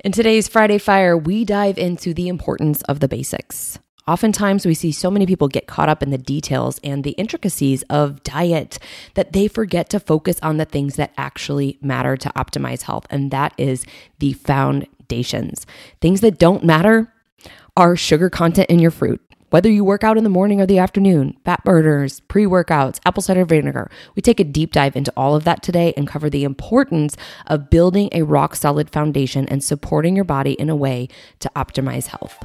In today's Friday Fire, we dive into the importance of the basics. Oftentimes, we see so many people get caught up in the details and the intricacies of diet that they forget to focus on the things that actually matter to optimize health, and that is the foundations. Things that don't matter are sugar content in your fruit. Whether you work out in the morning or the afternoon, fat burners, pre workouts, apple cider vinegar, we take a deep dive into all of that today and cover the importance of building a rock solid foundation and supporting your body in a way to optimize health.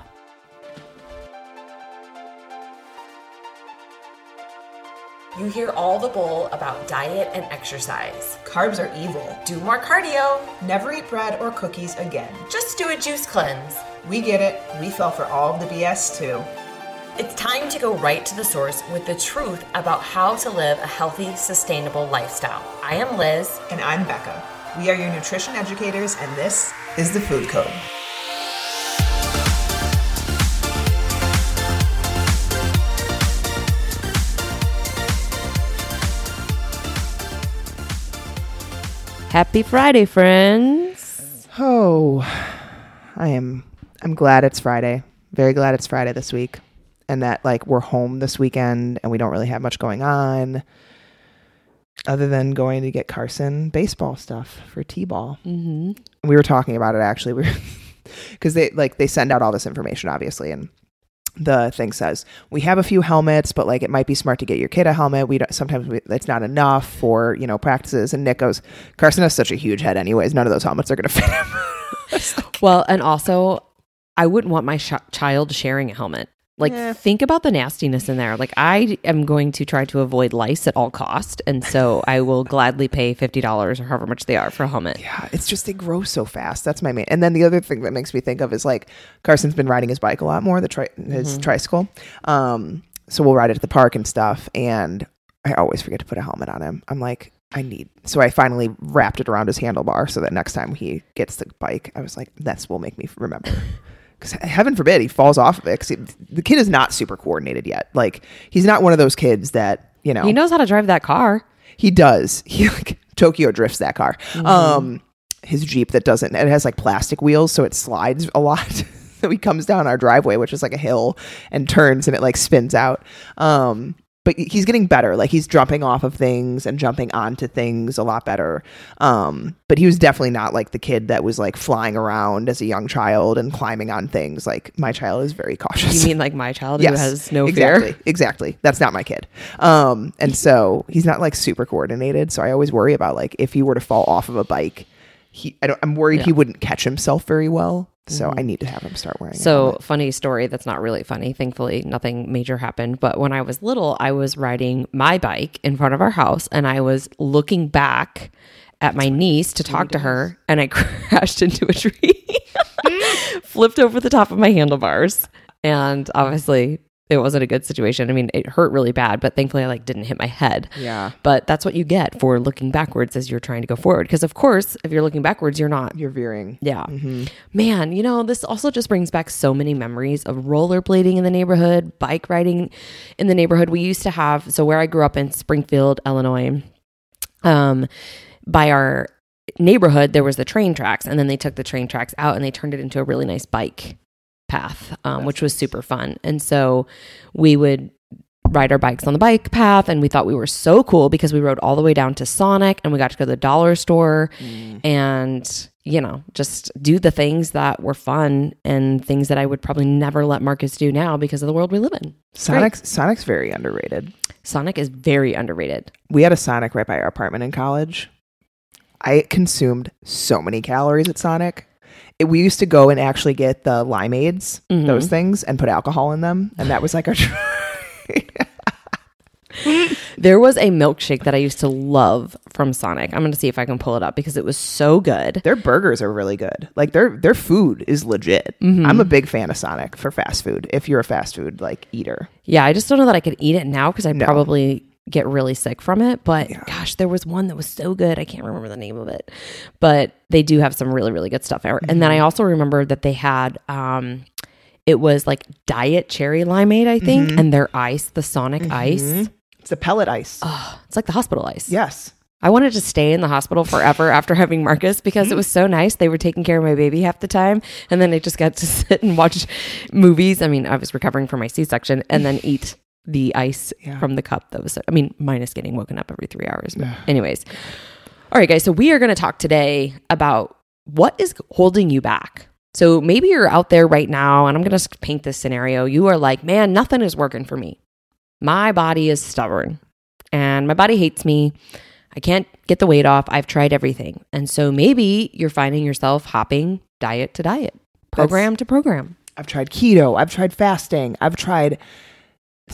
You hear all the bull about diet and exercise. Carbs are evil. Do more cardio. Never eat bread or cookies again. Just do a juice cleanse. We get it. We fell for all of the BS too. It's time to go right to the source with the truth about how to live a healthy, sustainable lifestyle. I am Liz. And I'm Becca. We are your nutrition educators, and this is the Food Code. Happy Friday, friends. Oh, I am. I'm glad it's Friday. Very glad it's Friday this week, and that like we're home this weekend, and we don't really have much going on, other than going to get Carson baseball stuff for t-ball. Mm-hmm. We were talking about it actually. We because they like they send out all this information, obviously, and the thing says we have a few helmets, but like it might be smart to get your kid a helmet. We don't, sometimes we, it's not enough for you know practices. And Nick goes, Carson has such a huge head, anyways. None of those helmets are going to fit him. Well, and also, I wouldn't want my sh- child sharing a helmet. Like, Yeah. think about the nastiness in there. Like, I am going to try to avoid lice at all cost, and so I will gladly pay fifty dollars or however much they are for a helmet. yeah, it's just they grow so fast. That's my main. And then the other thing that makes me think of is like Carson's been riding his bike a lot more, the tri- his tricycle. Um, so we'll ride it at the park and stuff. And I always forget to put a helmet on him. I'm like, I need. So I finally wrapped it around his handlebar so that next time he gets the bike, I was like, this will make me remember. Because heaven forbid he falls off of it. Because the kid is not super coordinated yet. Like he's not one of those kids that you know He knows how to drive that car. he does. He like Tokyo drifts that car. Um, his Jeep that doesn't. It has like plastic wheels, so it slides a lot. so he comes down our driveway, which is like a hill, and turns, and it like spins out. Um, but he's getting better. Like he's jumping off of things and jumping onto things a lot better. Um, but he was definitely not like the kid that was like flying around as a young child and climbing on things. Like my child is very cautious. You mean like my child who has no exactly, fear? Exactly. That's not my kid. Um, and so he's not like super coordinated. So I always worry about like if he were to fall off of a bike, he I don't I'm worried he wouldn't catch himself very well. So I mm-hmm. need to have him start wearing. So, helmet. funny story that's not really funny. Thankfully, nothing major happened. But when I was little, I was riding my bike in front of our house and I was looking back at my niece to talk to her and I crashed into a tree, flipped over the top of my handlebars. And obviously, it wasn't a good situation. I mean, it hurt really bad, but thankfully, I like didn't hit my head. yeah, But that's what you get for looking backwards as you're trying to go forward. Because, of course, if you're looking backwards, you're not you're veering. yeah. Man, you know, this also just brings back so many memories of rollerblading in the neighborhood, bike riding in the neighborhood. We used to have, so where I grew up in Springfield, Illinois, um, by our neighborhood, there was the train tracks, and then they took the train tracks out and they turned it into a really nice bike path, um, which was super fun. And so we would ride our bikes on the bike path and we thought we were so cool because we rode all the way down to Sonic and we got to go to the dollar store and you know just do the things that were fun and things that I would probably never let Marcus do now because of the world we live in. It's great. Sonic's Sonic's very underrated. Sonic is very underrated. We had a Sonic right by our apartment in college. I consumed so many calories at Sonic. We used to go and actually get the limeades, Mhm. those things, and put alcohol in them, and that was like our. There was a milkshake that I used to love from Sonic. I'm going to see if I can pull it up because it was so good. their burgers are really good. Like their their food is legit. Mm-hmm. I'm a big fan of Sonic for fast food. If you're a fast food like eater, Yeah, I just don't know that I could eat it now because I No. probably get really sick from it. But gosh, there was one that was so good. I can't remember the name of it. But they do have some really, really good stuff. And Mm-hmm. then I also remember that they had um it was like diet cherry limeade, I think, Mm-hmm. and their ice, the Sonic ice. it's a pellet ice. Oh, it's like the hospital ice. yes, I wanted to stay in the hospital forever after having Marcus because it was so nice. They were taking care of my baby half the time. And then I just got to sit and watch movies. I mean, I was recovering from my C section and then eat the ice Yeah. from the cup that was, I mean, minus getting woken up every three hours. But, anyways. All right, guys. So we are going to talk today about what is holding you back. So maybe you're out there right now, and I'm going to paint this scenario. You are like, man, nothing is working for me. My body is stubborn and my body hates me. I can't get the weight off. I've tried everything. And so maybe you're finding yourself hopping diet to diet, program to program. I've tried keto. I've tried fasting. I've tried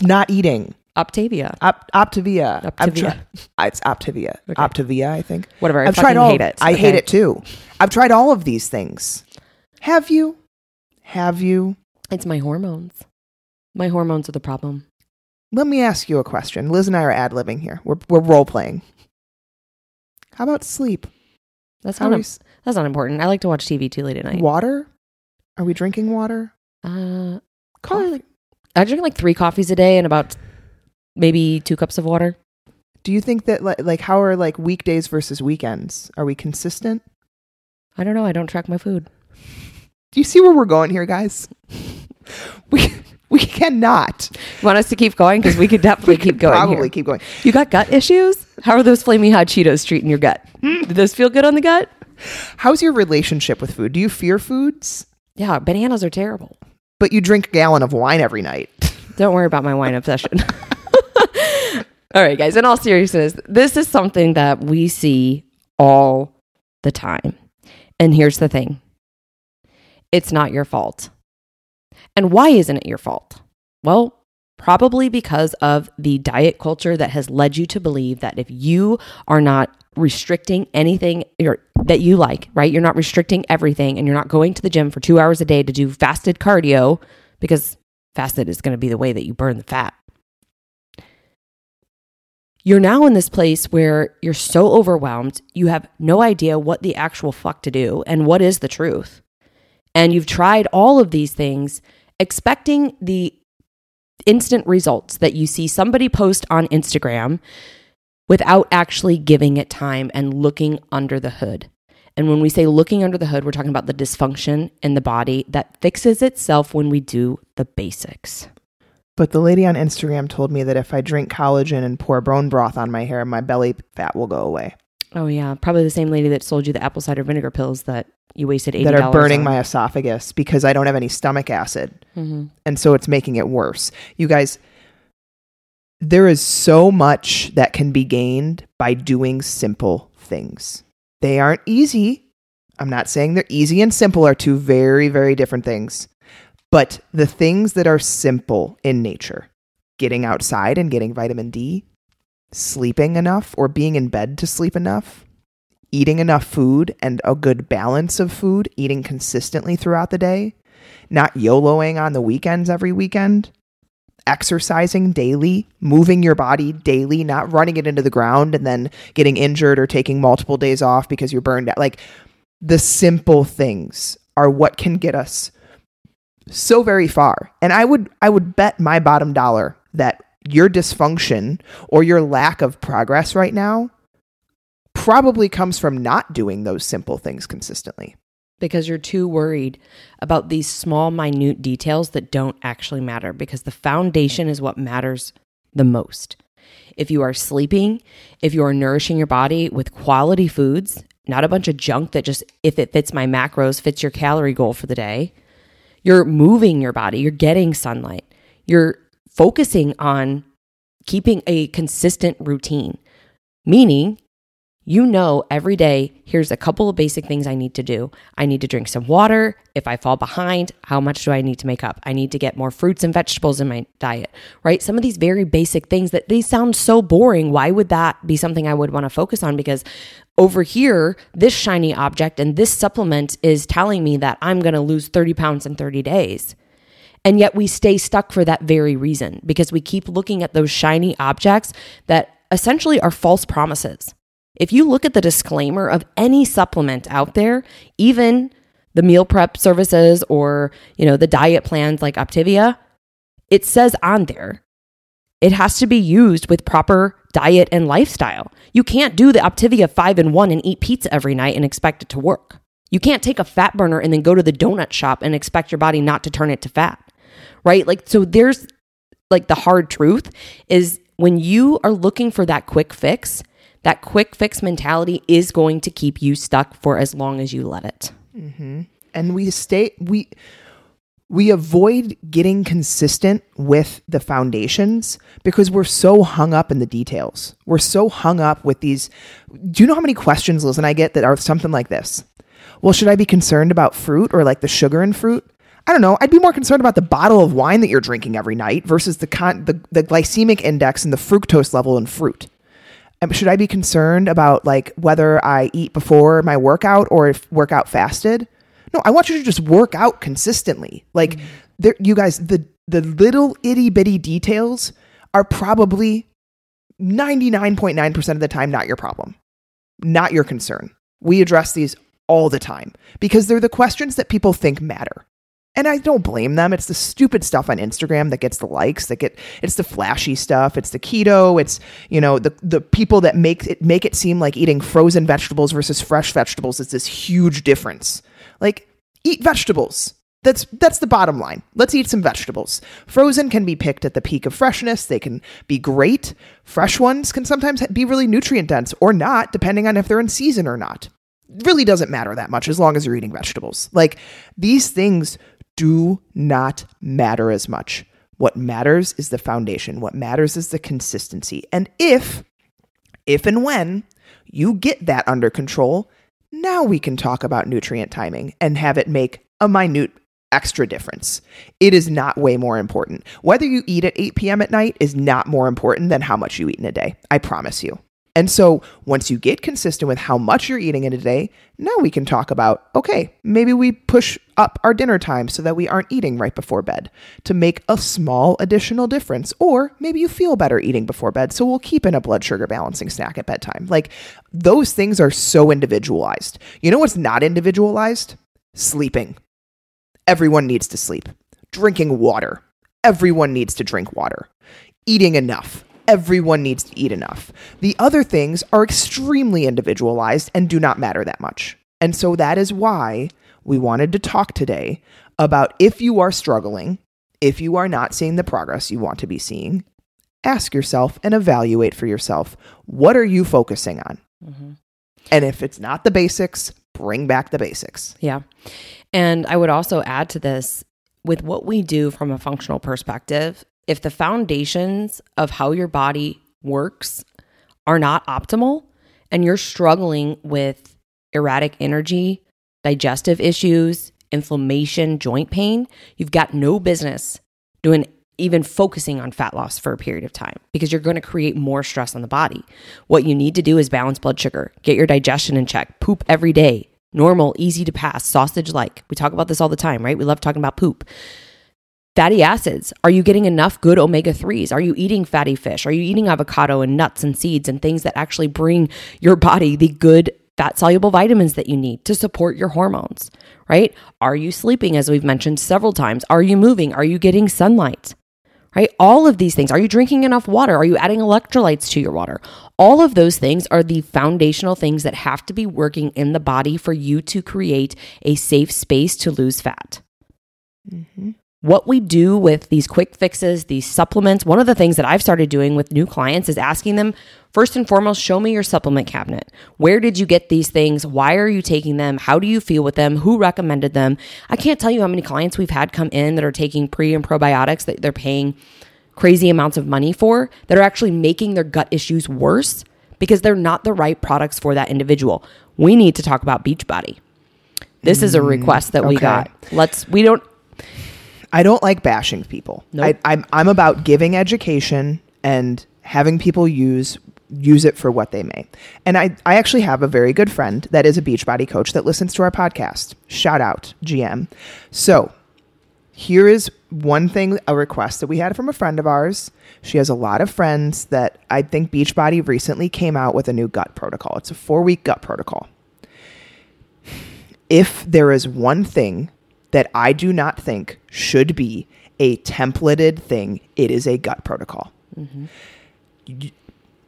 not eating. Optavia, Op- Optavia. Optavia. tried. It's Optavia. Okay. Optavia, I think. whatever. I I've fucking tried all. hate it. I hate it too. I've tried all of these things. Have you? Have you? It's my hormones. My hormones are the problem. Let me ask you a question. Liz and I are ad libbing here. We're we're role playing. How about sleep? That's How not that's not important. I like to watch TV too late at night. water? Are we drinking water? Uh, Coffee? probably I drink like three coffees a day and about maybe two cups of water. Do you think that like, like how are like weekdays versus weekends? Are we consistent? I don't know. I don't track my food. Do you see where we're going here, guys? We we cannot. You want us to keep going? Because we could definitely We keep could going. Probably here. keep going. You got gut issues? How are those flaming hot Cheetos treating your gut? Hmm. Do those feel good on the gut? How's your relationship with food? Do you fear foods? Yeah, bananas are terrible. But you drink a gallon of wine every night. Don't worry about my wine obsession. all right, guys, in all seriousness, this is something that we see all the time. And here's the thing it's not your fault. And why isn't it your fault? Well, probably because of the diet culture that has led you to believe that if you are not restricting anything or that you like, right? You're not restricting everything and you're not going to the gym for 2 hours a day to do fasted cardio because fasted is going to be the way that you burn the fat. You're now in this place where you're so overwhelmed, you have no idea what the actual fuck to do and what is the truth. And you've tried all of these things expecting the instant results that you see somebody post on Instagram without actually giving it time and looking under the hood. And when we say looking under the hood, we're talking about the dysfunction in the body that fixes itself when we do the basics. But the lady on Instagram told me that if I drink collagen and pour bone broth on my hair, my belly fat will go away. Oh yeah, probably the same lady that sold you the apple cider vinegar pills that you wasted eighty That are burning on. my esophagus because I don't have any stomach acid. Mhm. And so it's making it worse. You guys, there is so much that can be gained by doing simple things. They aren't easy. I'm not saying they're easy and simple are two very, very different things. But the things that are simple in nature, getting outside and getting vitamin D, sleeping enough or being in bed to sleep enough, eating enough food and a good balance of food, eating consistently throughout the day, not YOLOing on the weekends every weekend, exercising daily, moving your body daily, not running it into the ground and then getting injured or taking multiple days off because you're burned out. Like the simple things are what can get us so very far. And I would I would bet my bottom dollar that your dysfunction or your lack of progress right now probably comes from not doing those simple things consistently. Because you're too worried about these small, minute details that don't actually matter because the foundation is what matters the most. If you are sleeping, if you are nourishing your body with quality foods, not a bunch of junk that just, if it fits my macros, fits your calorie goal for the day, you're moving your body, you're getting sunlight, you're focusing on keeping a consistent routine, meaning you know every day, here's a couple of basic things I need to do. I need to drink some water. If I fall behind, how much do I need to make up? I need to get more fruits and vegetables in my diet, right? Some of these very basic things that they sound so boring. Why would that be something I would want to focus on? Because over here, this shiny object and this supplement is telling me that I'm going to lose 30 pounds in 30 days. And yet we stay stuck for that very reason because we keep looking at those shiny objects that essentially are false promises. If you look at the disclaimer of any supplement out there, even the meal prep services or, you know, the diet plans like Optavia, it says on there it has to be used with proper diet and lifestyle. You can't do the Optavia 5 in 1 and eat pizza every night and expect it to work. You can't take a fat burner and then go to the donut shop and expect your body not to turn it to fat. Right? Like so there's like the hard truth is when you are looking for that quick fix, that quick fix mentality is going to keep you stuck for as long as you let it. Mm-hmm. And we stay, we, we avoid getting consistent with the foundations because we're so hung up in the details. We're so hung up with these. Do you know how many questions, Liz, and I get that are something like this? Well, should I be concerned about fruit or like the sugar in fruit? I don't know. I'd be more concerned about the bottle of wine that you're drinking every night versus the con- the, the glycemic index and the fructose level in fruit. Should I be concerned about like whether I eat before my workout or if workout fasted? No, I want you to just work out consistently. Like mm-hmm. there, you guys, the the little itty bitty details are probably 99.9% of the time not your problem, not your concern. We address these all the time because they're the questions that people think matter. And I don't blame them. It's the stupid stuff on Instagram that gets the likes, that get it's the flashy stuff, it's the keto, it's you know, the the people that make it make it seem like eating frozen vegetables versus fresh vegetables is this huge difference. Like eat vegetables. That's that's the bottom line. Let's eat some vegetables. Frozen can be picked at the peak of freshness. They can be great. Fresh ones can sometimes be really nutrient dense or not, depending on if they're in season or not. really doesn't matter that much as long as you're eating vegetables. Like these things do not matter as much. What matters is the foundation. What matters is the consistency. And if, if and when you get that under control, now we can talk about nutrient timing and have it make a minute extra difference. It is not way more important. Whether you eat at 8 p.m. at night is not more important than how much you eat in a day. I promise you. And so once you get consistent with how much you're eating in a day, now we can talk about okay, maybe we push up our dinner time so that we aren't eating right before bed to make a small additional difference. Or maybe you feel better eating before bed, so we'll keep in a blood sugar balancing snack at bedtime. Like those things are so individualized. You know what's not individualized? Sleeping. Everyone needs to sleep. Drinking water. Everyone needs to drink water. Eating enough everyone needs to eat enough. The other things are extremely individualized and do not matter that much. And so that is why we wanted to talk today about if you are struggling, if you are not seeing the progress you want to be seeing, ask yourself and evaluate for yourself what are you focusing on? Mm-hmm. And if it's not the basics, bring back the basics. Yeah. And I would also add to this with what we do from a functional perspective, if the foundations of how your body works are not optimal and you're struggling with erratic energy, digestive issues, inflammation, joint pain, you've got no business doing even focusing on fat loss for a period of time because you're going to create more stress on the body. What you need to do is balance blood sugar, get your digestion in check, poop every day, normal, easy to pass, sausage like. We talk about this all the time, right? We love talking about poop. Fatty acids. Are you getting enough good omega 3s? Are you eating fatty fish? Are you eating avocado and nuts and seeds and things that actually bring your body the good fat soluble vitamins that you need to support your hormones, right? Are you sleeping, as we've mentioned several times? Are you moving? Are you getting sunlight? Right? All of these things. Are you drinking enough water? Are you adding electrolytes to your water? All of those things are the foundational things that have to be working in the body for you to create a safe space to lose fat. Mm-hmm what we do with these quick fixes, these supplements, one of the things that I've started doing with new clients is asking them first and foremost, show me your supplement cabinet. Where did you get these things? Why are you taking them? How do you feel with them? Who recommended them? I can't tell you how many clients we've had come in that are taking pre and probiotics that they're paying crazy amounts of money for that are actually making their gut issues worse because they're not the right products for that individual. We need to talk about Beachbody. This is a request that we got. Let's we don't I don't like bashing people. Nope. I, I'm I'm about giving education and having people use use it for what they may. And I, I actually have a very good friend that is a Beachbody coach that listens to our podcast. Shout out, GM. So here is one thing, a request that we had from a friend of ours. She has a lot of friends that I think Beachbody recently came out with a new gut protocol. It's a four week gut protocol. If there is one thing that I do not think should be a templated thing. It is a gut protocol. Mm-hmm.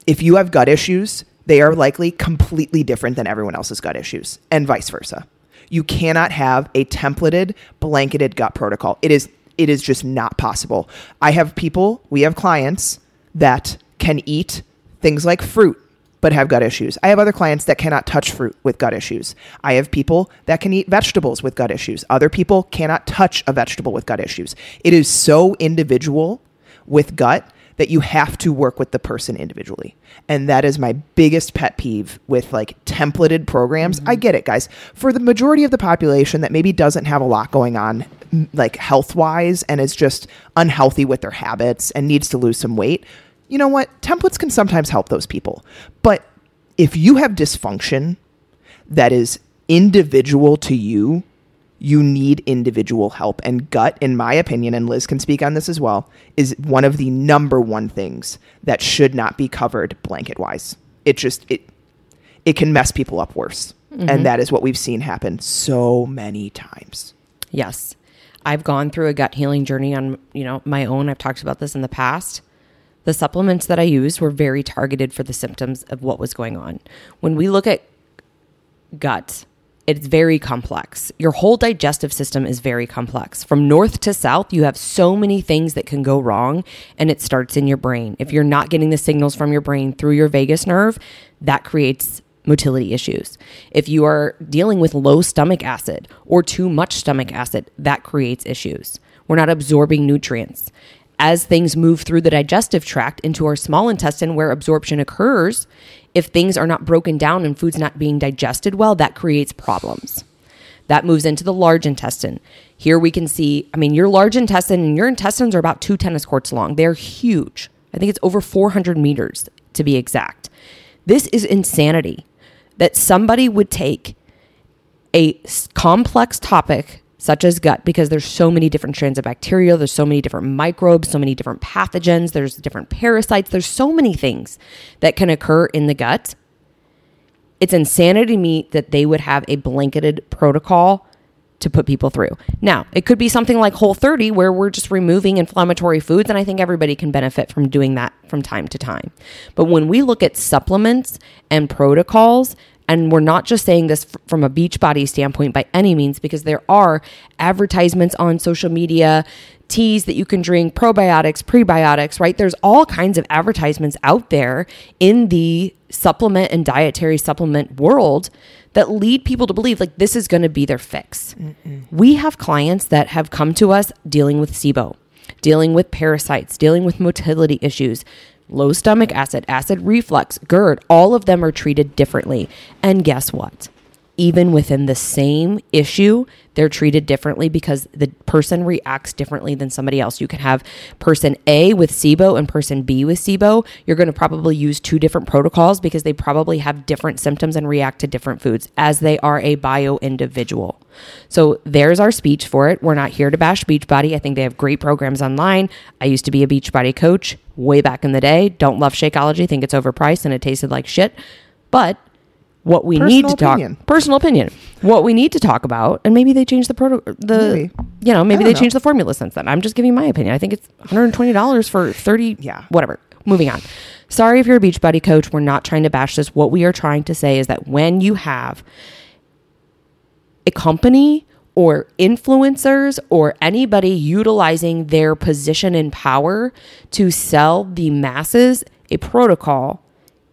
if you have gut issues, they are likely completely different than everyone else's gut issues, and vice versa. You cannot have a templated, blanketed gut protocol. It is it is just not possible. I have people, we have clients that can eat things like fruit but have gut issues. I have other clients that cannot touch fruit with gut issues. I have people that can eat vegetables with gut issues. Other people cannot touch a vegetable with gut issues. It is so individual with gut that you have to work with the person individually. And that is my biggest pet peeve with like templated programs. Mm-hmm. I get it, guys. For the majority of the population that maybe doesn't have a lot going on, like health wise, and is just unhealthy with their habits and needs to lose some weight, you know what? Templates can sometimes help those people. But if you have dysfunction that is individual to you, you need individual help. And gut, in my opinion, and Liz can speak on this as well, is one of the number one things that should not be covered blanket wise. It just it it can mess people up worse. Mm-hmm. And that is what we've seen happen so many times. Yes. I've gone through a gut healing journey on, you know, my own. I've talked about this in the past. The supplements that I used were very targeted for the symptoms of what was going on. When we look at gut, it's very complex. Your whole digestive system is very complex. From north to south, you have so many things that can go wrong, and it starts in your brain. If you're not getting the signals from your brain through your vagus nerve, that creates motility issues. If you are dealing with low stomach acid or too much stomach acid, that creates issues. We're not absorbing nutrients. As things move through the digestive tract into our small intestine where absorption occurs, if things are not broken down and food's not being digested well, that creates problems. That moves into the large intestine. Here we can see, I mean, your large intestine and your intestines are about two tennis courts long. They're huge. I think it's over 400 meters to be exact. This is insanity that somebody would take a complex topic such as gut, because there's so many different strands of bacteria, there's so many different microbes, so many different pathogens, there's different parasites, there's so many things that can occur in the gut. It's insanity to me that they would have a blanketed protocol to put people through. Now, it could be something like Whole 30 where we're just removing inflammatory foods and I think everybody can benefit from doing that from time to time. But when we look at supplements and protocols, and we're not just saying this f- from a Beachbody standpoint by any means, because there are advertisements on social media, teas that you can drink, probiotics, prebiotics, right? There's all kinds of advertisements out there in the supplement and dietary supplement world that lead people to believe like this is going to be their fix. Mm-mm. We have clients that have come to us dealing with SIBO, dealing with parasites, dealing with motility issues, low stomach acid, acid reflux, GERD, all of them are treated differently. And guess what? Even within the same issue, they're treated differently because the person reacts differently than somebody else. You can have person A with SIBO and person B with SIBO. You're going to probably use two different protocols because they probably have different symptoms and react to different foods as they are a bio individual. So there's our speech for it. We're not here to bash Beachbody. I think they have great programs online. I used to be a Beachbody coach way back in the day. Don't love Shakeology, think it's overpriced and it tasted like shit. But what we personal need to opinion. talk personal opinion what we need to talk about and maybe they changed the proto the maybe. you know maybe they know. changed the formula since then i'm just giving my opinion i think it's $120 for 30 yeah whatever moving on sorry if you're a Beachbody coach we're not trying to bash this what we are trying to say is that when you have a company or influencers or anybody utilizing their position in power to sell the masses a protocol,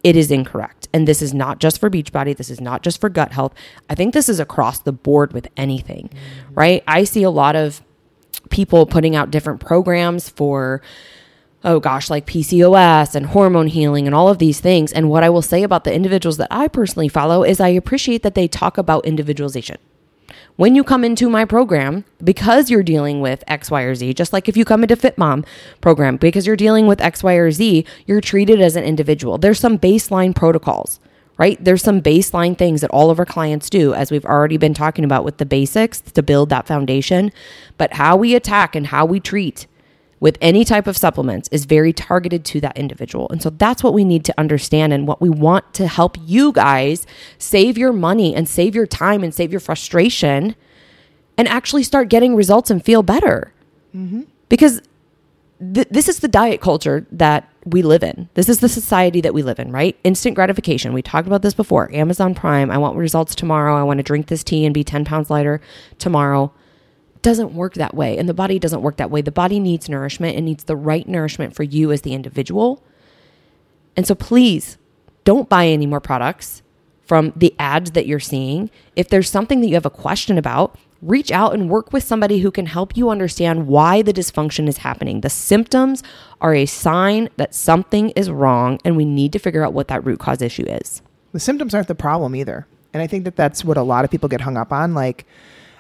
it is incorrect. And this is not just for Beachbody. This is not just for gut health. I think this is across the board with anything, mm-hmm. right? I see a lot of people putting out different programs for oh gosh, like PCOS and hormone healing and all of these things. And what I will say about the individuals that I personally follow is I appreciate that they talk about individualization when you come into my program, because you're dealing with X, Y, or Z, just like if you come into FitMom program, because you're dealing with X, Y, or Z, you're treated as an individual. There's some baseline protocols, right? There's some baseline things that all of our clients do, as we've already been talking about with the basics to build that foundation. But how we attack and how we treat with any type of supplements is very targeted to that individual. And so that's what we need to understand and what we want to help you guys save your money and save your time and save your frustration and actually start getting results and feel better. Mm-hmm. Because th- this is the diet culture that we live in. This is the society that we live in, right? Instant gratification. We talked about this before. Amazon Prime. I want results tomorrow. I want to drink this tea and be 10 pounds lighter tomorrow. Doesn't work that way. And the body doesn't work that way. The body needs nourishment. It needs the right nourishment for you as the individual. And so please don't buy any more products from the ads that you're seeing. If there's something that you have a question about, reach out and work with somebody who can help you understand why the dysfunction is happening. The symptoms are a sign that something is wrong, and we need to figure out what that root cause issue is. The symptoms aren't the problem either. And I think that that's what a lot of people get hung up on. Like,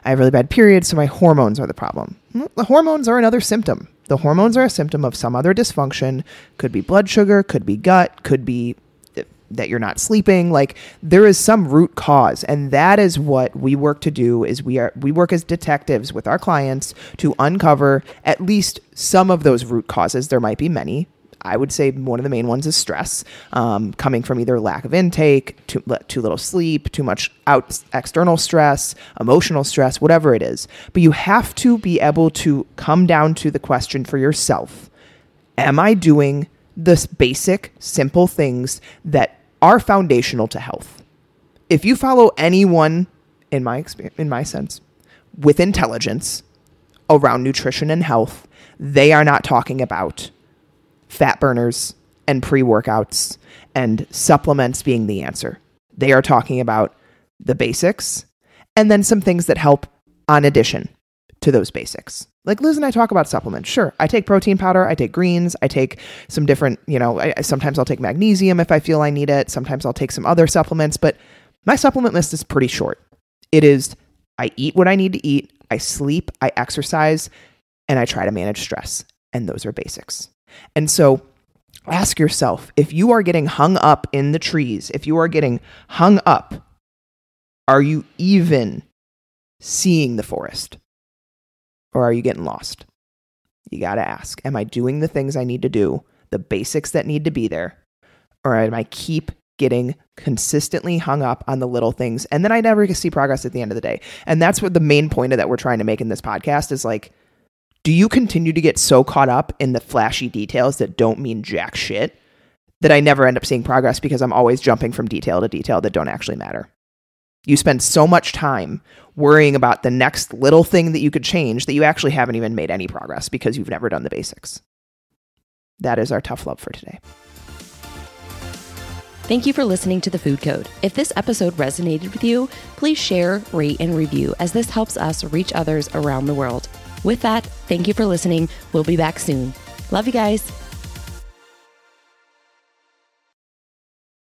I have really bad periods, so my hormones are the problem. Hmm, the hormones are another symptom. The hormones are a symptom of some other dysfunction. Could be blood sugar, could be gut, could be uh, that you're not sleeping like there is some root cause and that is what we work to do is we are we work as detectives with our clients to uncover at least some of those root causes there might be many I would say one of the main ones is stress, um, coming from either lack of intake, too, too little sleep, too much out external stress, emotional stress, whatever it is. But you have to be able to come down to the question for yourself: Am I doing the basic, simple things that are foundational to health. If you follow anyone in my experience, in my sense, with intelligence around nutrition and health, they are not talking about fat burners and pre-workouts and supplements being the answer. They are talking about the basics and then some things that help on addition to those basics. Like Liz and I talk about supplements. Sure, I take protein powder, I take greens, I take some different, you know, I, sometimes I'll take magnesium if I feel I need it. Sometimes I'll take some other supplements, but my supplement list is pretty short. It is I eat what I need to eat, I sleep, I exercise, and I try to manage stress. And those are basics. And so ask yourself if you are getting hung up in the trees, if you are getting hung up, are you even seeing the forest? or are you getting lost? You got to ask Am I doing the things I need to do, the basics that need to be there? Or am I keep getting consistently hung up on the little things and then I never see progress at the end of the day? And that's what the main point of that we're trying to make in this podcast is like, do you continue to get so caught up in the flashy details that don't mean jack shit that I never end up seeing progress because I'm always jumping from detail to detail that don't actually matter? You spend so much time worrying about the next little thing that you could change that you actually haven't even made any progress because you've never done the basics. That is our tough love for today. Thank you for listening to The Food Code. If this episode resonated with you, please share, rate, and review as this helps us reach others around the world. With that, thank you for listening. We'll be back soon. Love you guys.